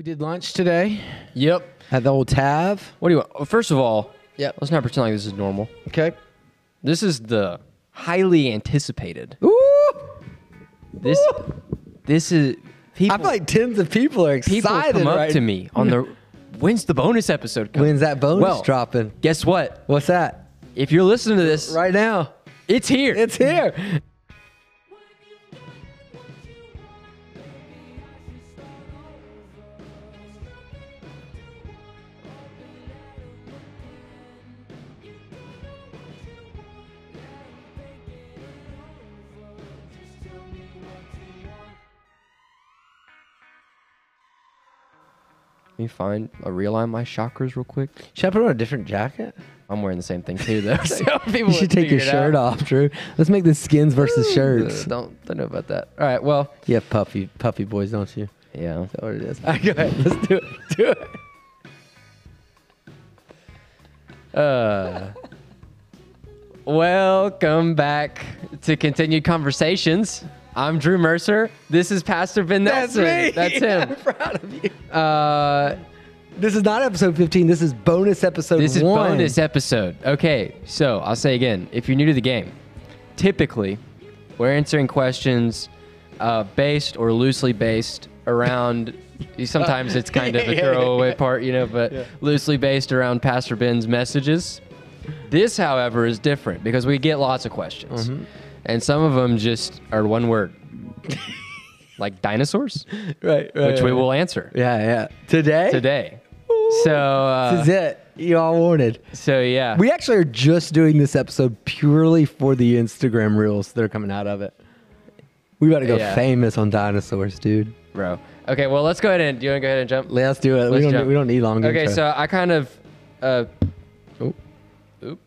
We did lunch today Yep. at the old Tav. What do you want? First of all, Yep. let's not pretend like this is normal. Okay. This is the highly anticipated. Ooh! This this is people I feel like tens of people are excited people come up right to me on the when's the bonus episode coming? When's that bonus Well, dropping? Guess what? What's that? If you're listening to this, Right now. it's here. It's here. Me find a realign my chakras real quick. Should I put on a different jacket? I'm wearing the same thing too, though. so people You should take your shirt off, Drew. Let's make this skins versus shirts. Uh, don't don't know about that. All right. Well, You have puffy, puffy boys, don't you? yeah. That's what it is. All right, go ahead. Let's do it. Do it. Uh, welcome back to continued conversations. I'm Drew Mercer. This is Pastor Ben Nelson. That's me. That's him. I'm proud of you. Uh, This is not episode 15. This is bonus episode this is one. bonus episode. Okay, so I'll say again, if you're new to the game, typically we're answering questions uh, based or loosely based around. Sometimes it's kind of a throwaway part, you know, but loosely based around Pastor Ben's messages. This, however, is different because we get lots of questions, Mm-hmm. And some of them just are one word, like dinosaurs, Right, right. which we right. will answer Yeah, yeah. Today? today. So, uh, This is it. You all wanted. so yeah, We actually are just doing this episode purely for the Instagram reels that are coming out of it. We about to go Yeah. famous on dinosaurs, dude. bro. Okay, well, let's go ahead and do you want to go ahead and jump? Let's do it. we Let's don't. jump. We don't need long. Okay, intro. so I kind of uh, Oh. oop,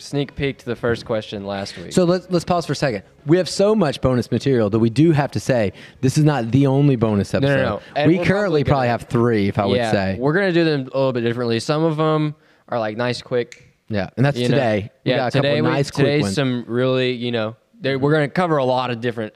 sneak peeked the first question last week. So let's let's pause for a second. We have so much bonus material that we do have to say this is not the only bonus no, episode. no. And We we're currently probably probably, gonna- have three, if I would yeah, say. we're gonna do them a little bit differently. Some of them are like nice, quick. Yeah, and that's you know. today. We Yeah, got a couple today we, nice, quick today's ones. some really, you know, we're gonna cover a lot of different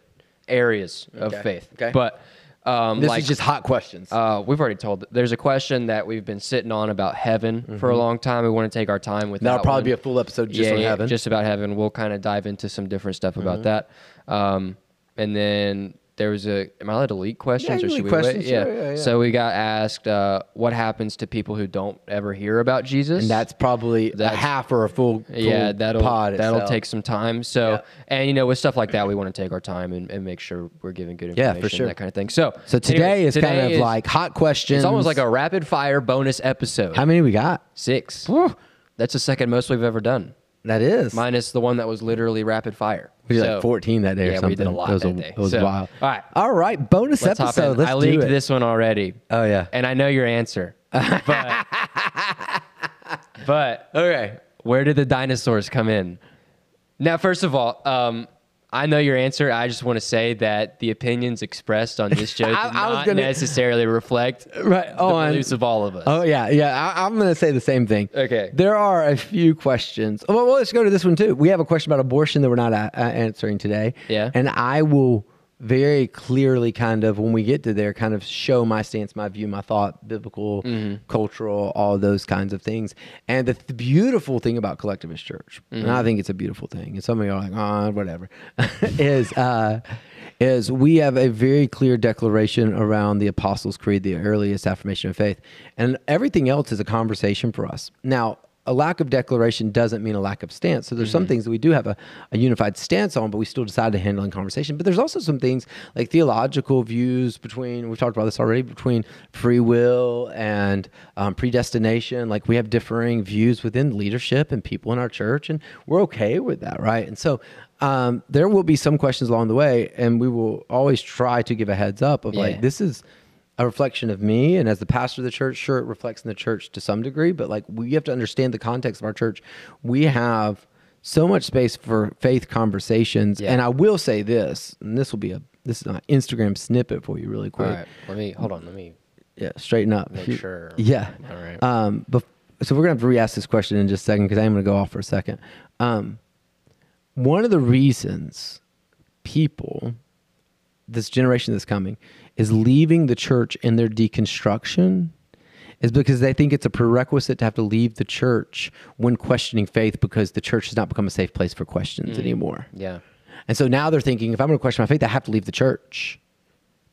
areas of Okay, faith. okay. But um, This like, is just hot questions. Uh, we've already told. There's a question that we've been sitting on about heaven for a long time. We want to take our time with Mm-hmm. That'll probably one. be a full episode just on heaven. just about heaven. We'll kind of dive into some different stuff about Mm-hmm. that. Um, and then there was a. Am I allowed to leak questions you or should we wait? questions, sure, yeah, yeah. So we got asked, uh, what happens to people who don't ever hear about Jesus? and that's probably a half or a full, full yeah, that'll pod that'll itself. take some time. So, Yeah. and you know, with stuff like that, we want to take our time and, and make sure we're giving good information, Yeah, for sure. that kind of thing. So, So today anyways, is kind of is- like hot questions. it's almost like a rapid fire bonus episode. How many we got? Six. Whew. That's the second most we've ever done, That is. minus the one that was literally rapid fire. we did So, like 14 that day or yeah, something. we did a lot It was, that a- day. It was So, wild. all right. All right. Bonus Let's episode. Let's I do leaked it. this one already, Oh, yeah. and I know your answer. But, but Okay. where did the dinosaurs come in? Now, first of all, um, I know your answer. I just want to say that the opinions expressed on this show do I, I not gonna- necessarily reflect Right. the Oh, beliefs of all of us. Oh yeah, yeah. I, I'm going to say the same thing. Okay. There are a few questions. Well, well, let's go to this one too. We have a question about abortion that we're not uh, answering today. Yeah. And I will very clearly, kind of, when we get to there, kind of show my stance, my view, my thought, biblical, Mm-hmm. cultural, all those kinds of things. And the, the beautiful thing about collectivist church, and Mm-hmm. I think it's a beautiful thing, and some of you are like, oh, whatever, is. Uh, is we have a very clear declaration around the Apostles' Creed, the earliest affirmation of faith, and everything else is a conversation for us. Now, a lack of declaration doesn't mean a lack of stance. So there's some things that we do have a, a unified stance on, but we still decide to handle in conversation. But there's also some things like theological views between, we've talked about this already, between free will and um, predestination. Like we have differing views within leadership and people in our church, and we're okay with that, right? And so um, there will be some questions along the way, and we will always try to give a heads up of Yeah. like, this is a reflection of me and as the pastor of the church sure it reflects in the church to some degree but like we have to understand the context of our church we have so much space for faith conversations Yeah. and i will say this and this will be a this is an instagram snippet for you really quick All right. Let me hold on. Let me. yeah straighten up Make You- sure. yeah All right. um bef- so we're gonna have to re-ask this question in just a second because i'm gonna go off for a second um one of the reasons people this generation that's coming is leaving the church in their deconstruction is because they think it's a prerequisite to have to leave the church when questioning faith because the church has not become a safe place for questions anymore. Yeah. And so now they're thinking if I'm going to question my faith, I have to leave the church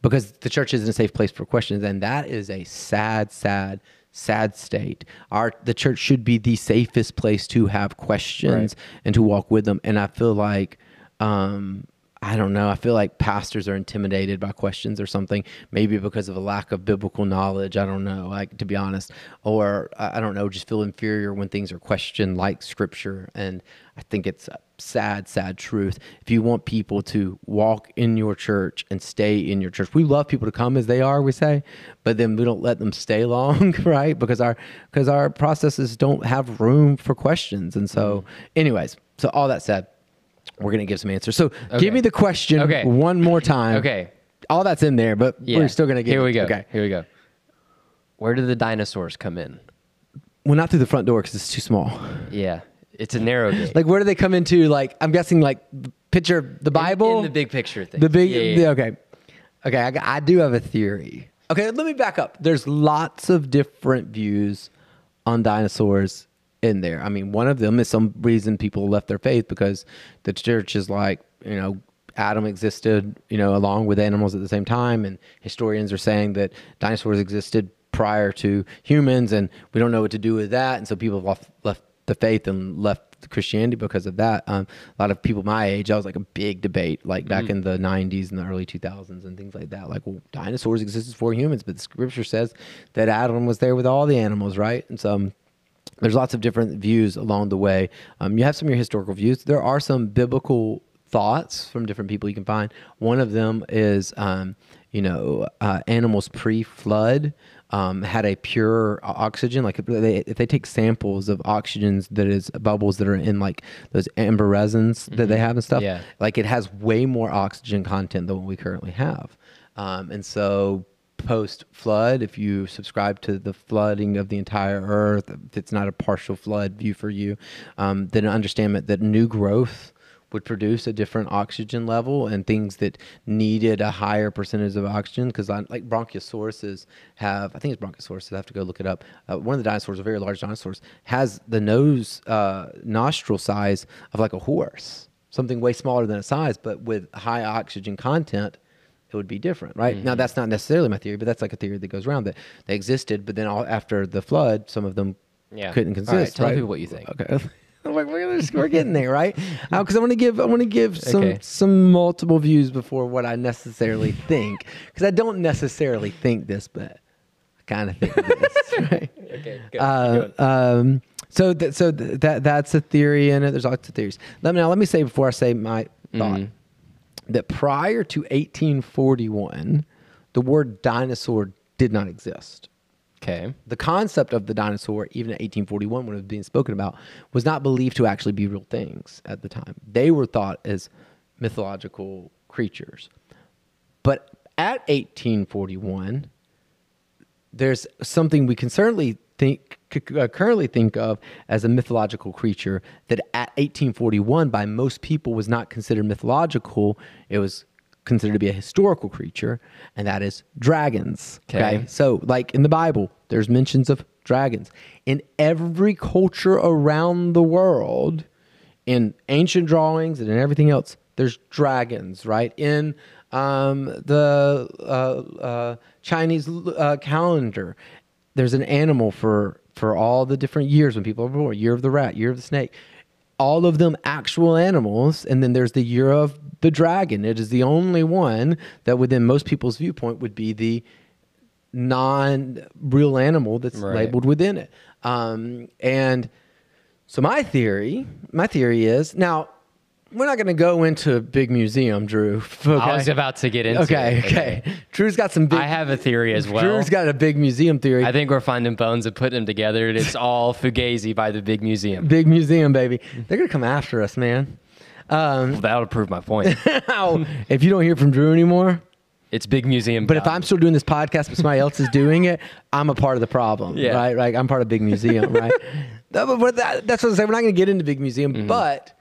because the church isn't a safe place for questions. And that is a sad, sad, sad state. Our the church should be the safest place to have questions and to walk with them. And I feel like um, I don't know. I feel like pastors are intimidated by questions or something, maybe because of a lack of biblical knowledge. I don't know, like to be honest, or I don't know, just feel inferior when things are questioned like scripture. And I think it's a sad, sad truth. If you want people to walk in your church and stay in your church, we love people to come as they are, we say, but then we don't let them stay long, right? Because our because our processes don't have room for questions. And so, mm-hmm. anyways, so all that said, we're gonna give some answers. So Okay. give me the question Okay. one more time. Okay. All that's in there, but Yeah. we're still gonna get Here we go. Okay. Here we go. Where do the dinosaurs come in? Well, not through the front door because it's too small. Yeah. It's a narrow gate. Like, where do they come into? Like, I'm guessing, like, picture the Bible, in the big picture thing. the big. Yeah, yeah, the- okay, okay. I, I do have a theory. Okay, let me back up. There's lots of different views on dinosaurs in there. I mean, one of them is some reason people left their faith because the church is like, you know, Adam existed, you know, along with animals at the same time, and historians are saying that dinosaurs existed prior to humans, and we don't know what to do with that, and so people have left, left the faith and left Christianity because of that. Um, a lot of people my age, I was like a big debate, like back in the '90s and the early 2000s and things like that. Like, well, dinosaurs existed before humans, but the scripture says that Adam was there with all the animals, right? And so. um, there's lots of different views along the way. Um, you have some of your historical views. There are some biblical thoughts from different people you can find. One of them is, um, you know, uh, animals pre-flood um, had a pure oxygen. Like if they, if they take samples of oxygens that is bubbles that are in like those amber resins that they have and stuff, Yeah. like it has way more oxygen content than what we currently have. Um, and so post flood, if you subscribe to the flooding of the entire earth, if it's not a partial flood view for you, um, then understand that, new growth would produce a different oxygen level and things that needed a higher percentage of oxygen. Because like bronchiosauruses have i think it's bronchiosauruses i have to go look it up. Uh, one of the dinosaurs a very large dinosaurs has the nose uh, nostril size of like a horse something way smaller than its size but with high oxygen content it would be different, right? Mm-hmm. Now that's not necessarily my theory, but that's like a theory that goes around that they existed, but then all, after the flood, some of them Yeah. couldn't All consist. right, tell right? people what you think. Okay. I'm like, we're, we're getting there, right? Because I want to give, I want to give some Okay. some multiple views before what I necessarily think, because I don't necessarily think this, but I kind of think this, right? Okay. Go. Uh, um, so th- so th- that that's a theory in it. There's lots of theories. Let me now let me say before I say my thought Mhm. That prior to 1841, the word dinosaur did not exist. okay. The concept of the dinosaur, even at 1841, when it was being spoken about, was not believed to actually be real things at the time. They were thought as mythological creatures. But at 1841, there's something we can certainly think currently think of as a mythological creature that at 1841 by most people was not considered mythological it was considered to be a historical creature and that is dragons okay, Okay. so like in the bible there's mentions of dragons in every culture around the world in ancient drawings and in everything else, there's dragons, right? In um, the uh, uh, Chinese uh, calendar, there's an animal for for all the different years when people are born. Year of the rat, year of the snake. All of them actual animals, and then there's the year of the dragon. It is the only one that, within most people's viewpoint, would be the non-real animal that's Right. labeled within it. Um, and so my theory, my theory is now we're not going to go into a big museum, Drew. Okay? I was about to get into okay, it. okay, Drew's got some big. I have a theory as well. Drew's got a big museum theory. I think we're finding bones and putting them together, and it's all fugazi by the big museum. big museum, baby. They're going to come after us, man. Um, Well, that'll prove my point. if you don't hear from Drew anymore, It's big museum. But if. I'm still doing this podcast, but somebody else is doing it, I'm a part of the problem, Yeah. right? Right? I'm part of Big Museum, right? But- but that, that's what I'm saying. We're not going to get into Big Museum, Mm-hmm. but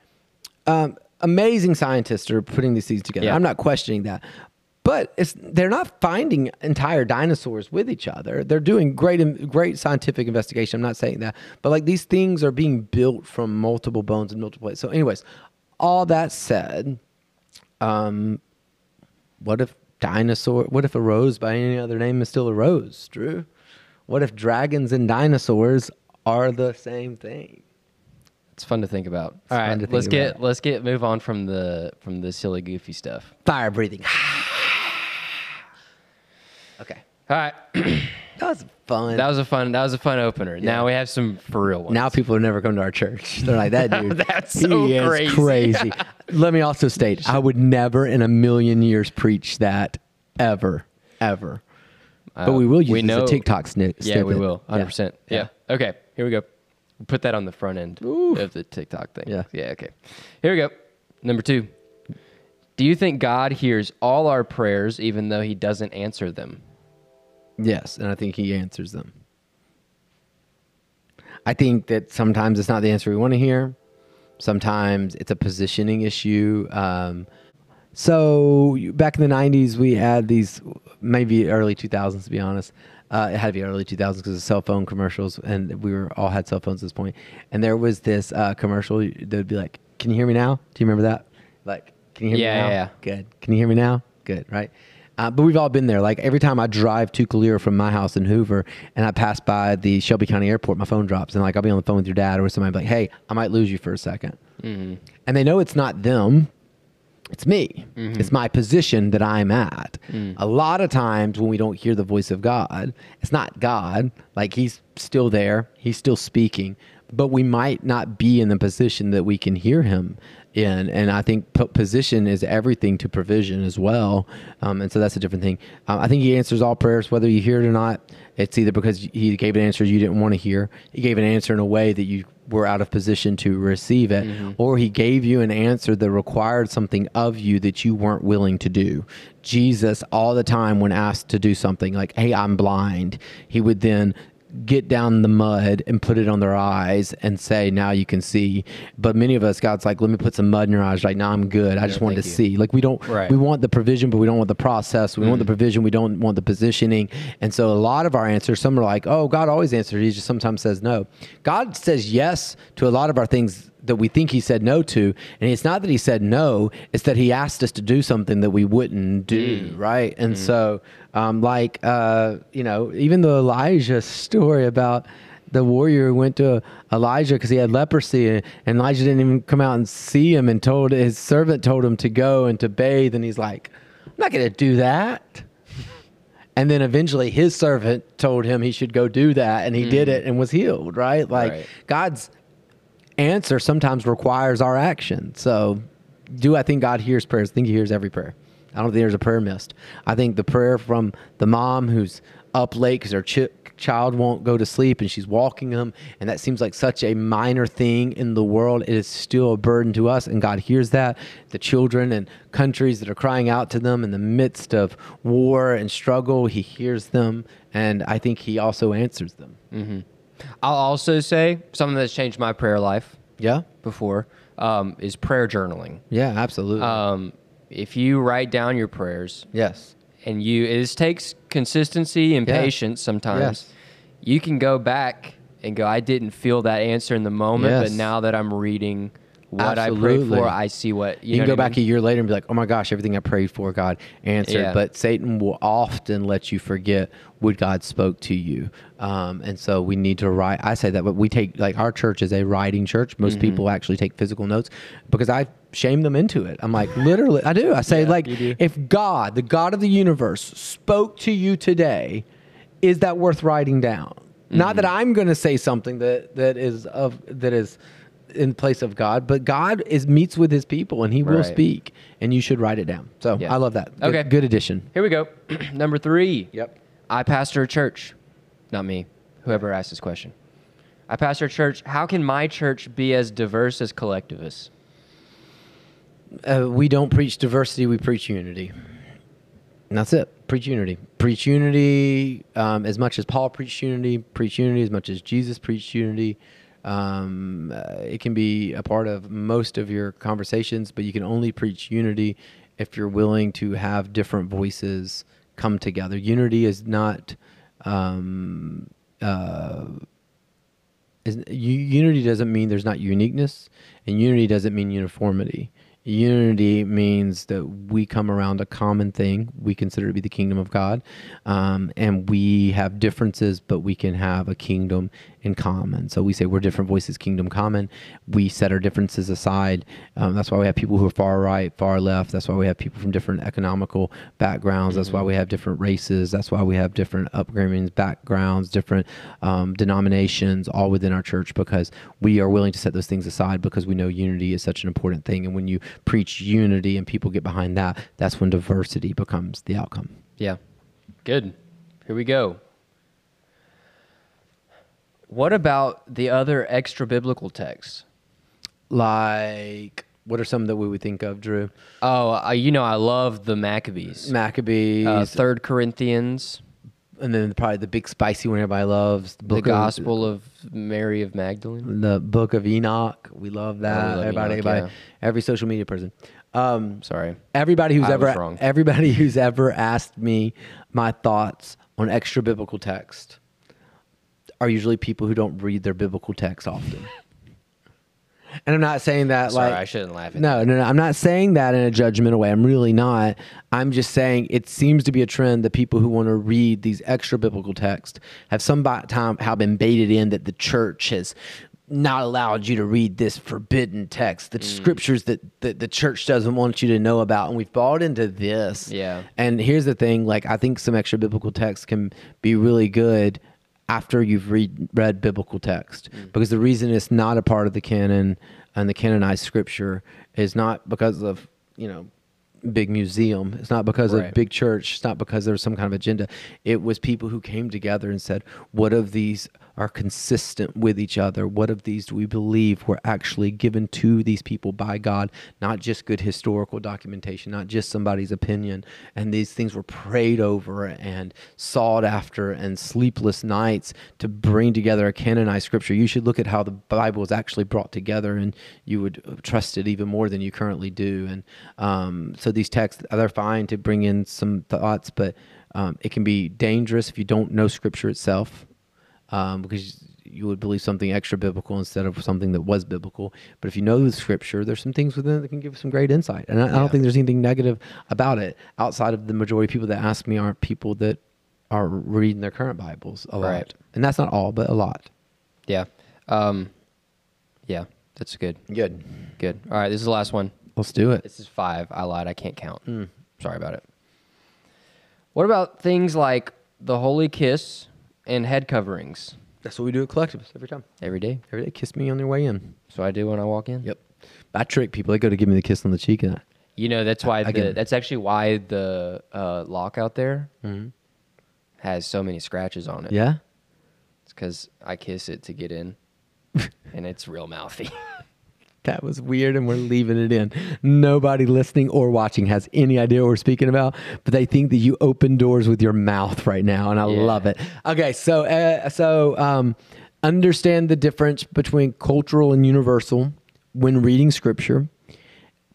um, amazing scientists are putting these things together. Yeah. I'm not questioning that. but it's they're not finding entire dinosaurs with each other. They're doing great great scientific investigation. I'm not saying that, but like these things are being built from multiple bones and multiple places. So, anyways, all that said, um, what if dinosaur? What if a rose by any other name is still a rose, Drew? What if dragons and dinosaurs are the same thing? It's fun to think about. It's All right, let's get about. let's get move on from the from the silly goofy stuff. Fire breathing. okay, All right, that was fun. that was a fun that was a fun opener. Now we have some for real ones. Now people have never come to our church. They're like, that dude. That's so he is crazy." crazy. Let me also state, I would never in a million years preach that ever, ever. but uh, we will use we it as know- a TikTok sni- yeah, we will, hundred percent. Yeah. Okay, here we go. Put that on the front end of the TikTok thing. Yeah. Yeah. Okay. Here we go. Number two. Do you think God hears all our prayers even though He doesn't answer them? Yes, and I think he answers them. I think that sometimes it's not the answer we want to hear. Sometimes it's a positioning issue. Um, so back in the '90s, we had these, maybe early 2000s, to be honest. Uh, it had to be early 2000s because of cell phone commercials, and we were all had cell phones at this point. And there was this uh, commercial that would be like, "Can you hear me now? Do you remember that? Like, can you hear Yeah, me now? yeah, yeah. Good. Can you hear me now? Good. Right. Uh, but we've all been there. Like every time I drive to Calera from my house in Hoover and I pass by the Shelby County Airport, my phone drops and like I'll be on the phone with your dad or somebody be like, "Hey, I might lose you for a 2nd and they know it's not them. It's me. It's my position that I'm at. A lot of times when we don't hear the voice of God, it's not God. Like he's still there, he's still speaking, but we might not be in the position that we can hear him in. And I think po- position is everything to provision as well. Um, and so that's a different thing. Um, I think he answers all prayers, whether you hear it or not. It's either because he gave an answer you didn't want to hear, he gave an answer in a way that you were out of position to receive it, mm-hmm. or he gave you an answer that required something of you that you weren't willing to do. Jesus, all the time, when asked to do something like, Hey, I'm blind, he would then get down the mud and put it on their eyes and say, Now you can see. But many of us, God's like, Let me put some mud in your eyes. Like, now I'm good. I just wanted to thank see. Like, we don't, Right. we want the provision, but we don't want the process. We want the mm. provision, we don't want the positioning. And so a lot of our answers, some are like, oh, God always answers. He just sometimes says no. God says yes to a lot of our things that we think he said no to. And it's not that he said no, it's that he asked us to do something that we wouldn't do. Mm. Right. And mm. so, um, like, uh, you know, even the Elijah story about the warrior went to Elijah because he had leprosy, and Elijah didn't even come out and see him, and told his servant told him to go and to bathe, and he's like, "I'm not going to do that." And then eventually, his servant told him he should go do that, and he did it and was healed. Right? Like Right. God's answer sometimes requires our action. So, do I think God hears prayers? I think He hears every prayer. I don't think there's a prayer missed. I think the prayer from the mom who's up late because her chi- child won't go to sleep and she's walking them, and that seems like such a minor thing in the world. It is still a burden to us, and God hears that. The children and countries that are crying out to them in the midst of war and struggle, He hears them, and I think He also answers them. I'll also say something that's changed my prayer life Yeah, before um, is prayer journaling. yeah, absolutely. Um, if you write down your prayers yes. and you, it takes consistency and Yeah. patience sometimes. Yes. You can go back and go, I didn't feel that answer in the moment, but now that I'm reading what I Absolutely. prayed for, I see what you, You, can go I back mean? a year later and be like, "Oh my gosh, everything I prayed for, God answered." Yeah. But Satan will often let you forget what God spoke to you, um, and so we need to write. I say that, but we take like our church is a writing church. Most Mm-hmm. people actually take physical notes because I shame them into it. I'm like, literally, I do. I say Yeah, like, if God, the God of the universe, spoke to you today, is that worth writing down? Not that Mm-hmm. I'm going to say something that that is of that is in place of God, but God is meets with His people and He will Right. speak, and you should write it down. So Yeah. I love that. Good, Okay. good addition. Here we go. Number three. Yep. I pastor a church. Not me. Whoever asked this question. I pastor a church. How can my church be as diverse as collectivists? Uh, we don't preach diversity; we preach unity. And that's it. Preach unity. Preach unity um, as much as Paul preached unity. Preach unity as much as Jesus preached unity. Um, uh, it can be a part of most of your conversations, but you can only preach unity if you're willing to have different voices come together. Unity is not. Um, uh, is, unity doesn't mean there's not uniqueness, and unity doesn't mean uniformity. Unity means that we come around a common thing we consider to be the kingdom of God, um, and we have differences, but we can have a kingdom in common. So we say we're different voices, kingdom common. We set our differences aside. Um, that's why we have people who are far right, far left. That's why we have people from different economical backgrounds. That's mm-hmm. why we have different races. That's why we have different upbringings, backgrounds, different um, denominations, all within our church because we are willing to set those things aside because we know unity is such an important thing. And when you preach unity and people get behind that, that's when diversity becomes the outcome. Yeah. Good. Here we go. What about the other extra biblical texts? Like, what are some that we would think of, Drew? Oh, uh, you know, I love the Maccabees. Maccabees. Uh, Third Corinthians. And then probably the big spicy one everybody loves. The, the Gospel of, of, Mary of Magdalene. The Book of Enoch. We love that. Love everybody, Enoch, everybody, yeah. every social media person. Um, Sorry. Everybody who's I ever everybody who's ever asked me my thoughts on extra biblical text are usually people who don't read their biblical text often. And I'm not saying that Sorry, like I shouldn't laugh. At no, that. no, no. I'm not saying that in a judgmental way. I'm really not. I'm just saying it seems to be a trend that people who want to read these extra biblical texts have some time have been baited in that the church has not allowed you to read this forbidden text, the mm. scriptures that, that the church doesn't want you to know about, and we've bought into this. Yeah. And here's the thing: like I think some extra biblical texts can be really good after you've read read biblical text mm. because the reason it's not a part of the canon and the canonized scripture is not because of you know big museum it's not because right. of big church it's not because there was some kind of agenda it was people who came together and said what of these are consistent with each other? What of these do we believe were actually given to these people by God? Not just good historical documentation, not just somebody's opinion. And these things were prayed over and sought after and sleepless nights to bring together a canonized scripture. You should look at how the Bible was actually brought together and you would trust it even more than you currently do. And um, so these texts, they're fine to bring in some thoughts, but um, it can be dangerous if you don't know scripture itself um, because you would believe something extra biblical instead of something that was biblical. But if you know the scripture, there's some things within it that can give some great insight. And I, yeah. I, don't think there's anything negative about it outside of the majority of people that ask me aren't people that are reading their current Bibles a right. lot. And that's not all, but a lot. Yeah. Um, yeah, that's good. Good. Good. All right, this is the last one. Let's do it. This is five. I lied. I can't count. Mm. Sorry about it. What about things like the holy kiss? And head coverings. That's what we do at Collectives every time. Every day. Every day. Kiss me on your way in. So I do when I walk in. Yep. I trick people. They go to give me the kiss on the cheek, and I, you know that's why I, the, that's actually why the uh, lock out there mm-hmm. has so many scratches on it. Yeah. It's because I kiss it to get in, and it's real mouthy. That was weird, and we're leaving it in. Nobody listening or watching has any idea what we're speaking about, but they think that you open doors with your mouth right now, and I yeah. love it. Okay, so uh, so um, understand the difference between cultural and universal when reading scripture.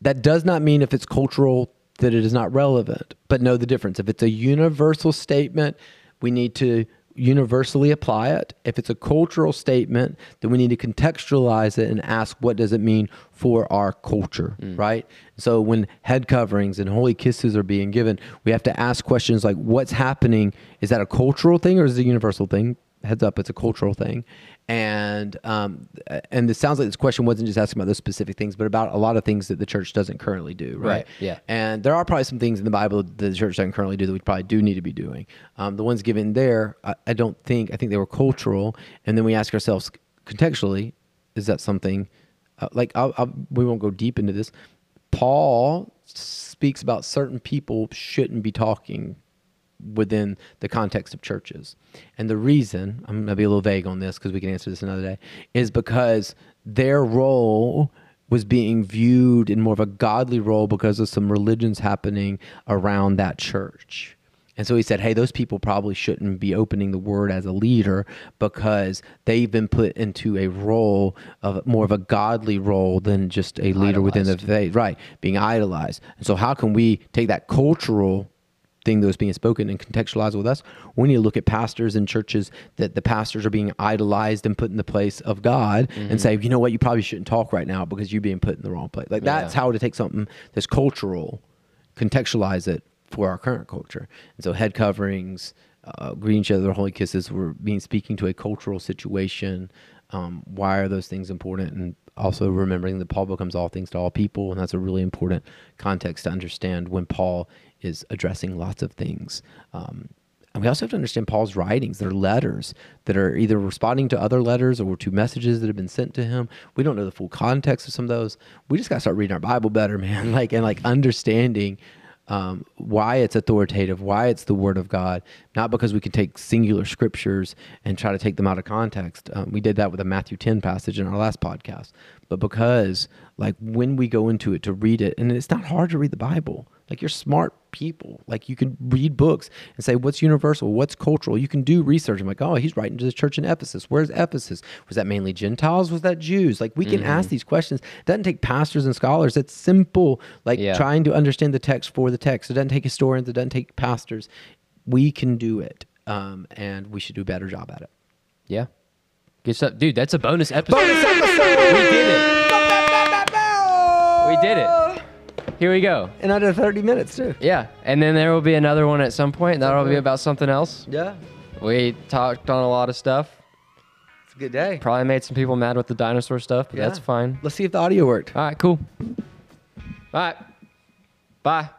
That does not mean if it's cultural that it is not relevant, but know the difference. If it's a universal statement, we need to universally apply it. If it's a cultural statement, then we need to contextualize it and ask what does it mean for our culture, mm. right? So when head coverings and holy kisses are being given, we have to ask questions like what's happening? Is that a cultural thing or is it a universal thing? Heads up, it's a cultural thing and um, and it sounds like this question wasn't just asking about those specific things, but about a lot of things that the church doesn't currently do, right? right yeah. And there are probably some things in the Bible that the church doesn't currently do that we probably do need to be doing. Um, the ones given there, I, I, don't think. I think they were cultural, and then we ask ourselves contextually, is that something? Uh, like I'll, I'll, we won't go deep into this. Paul speaks about certain people shouldn't be talking within the context of churches. And the reason, I'm going to be a little vague on this because we can answer this another day, is because their role was being viewed in more of a godly role because of some religions happening around that church. And so he said, hey, those people probably shouldn't be opening the word as a leader because they've been put into a role of more of a godly role than just a leader within the faith, right? Being idolized. And so, how can we take that cultural thing that was being spoken and contextualized with us? We need to look at pastors and churches that the pastors are being idolized and put in the place of God Mm-hmm. and say, you know what, you probably shouldn't talk right now because you're being put in the wrong place. Like, that's Yeah. how to take something that's cultural, contextualize it for our current culture. And so, head coverings, uh, greeting each other, holy kisses, were being speaking to a cultural situation. Um, why are those things important? And also remembering that Paul becomes all things to all people, and that's a really important context to understand when Paul is addressing lots of things. Um, and we also have to understand Paul's writings. They're letters that are either responding to other letters or to messages that have been sent to him. We don't know the full context of some of those. We just got to start reading our Bible better, man. Like and like understanding um, why it's authoritative, why it's the Word of God, not because we can take singular scriptures and try to take them out of context. Um, we did that with a Matthew 10 passage in our last podcast, but because, like, when we go into it to read it, and it's not hard to read the Bible, like, you're smart people. Like, you can read books and say, what's universal, what's cultural. You can do research. I'm like, oh, he's writing to the church in Ephesus. Where's Ephesus? Was that mainly Gentiles? Was that Jews? Like, we can ask these questions. It doesn't take pastors and scholars. It's simple, like, Yeah. trying to understand the text for the text. It doesn't take historians. It doesn't take pastors. We can do it, um, and we should do a better job at it. Yeah. Good stuff. Dude, that's a bonus episode. We did it. We did it. Here we go. And under 30 minutes, too. Yeah. And then there will be another one at some point. That'll be about something else. Yeah. We talked on a lot of stuff. It's a good day. Probably made some people mad with the dinosaur stuff, but that's fine. Let's see if the audio worked. All right, cool. All right. Bye.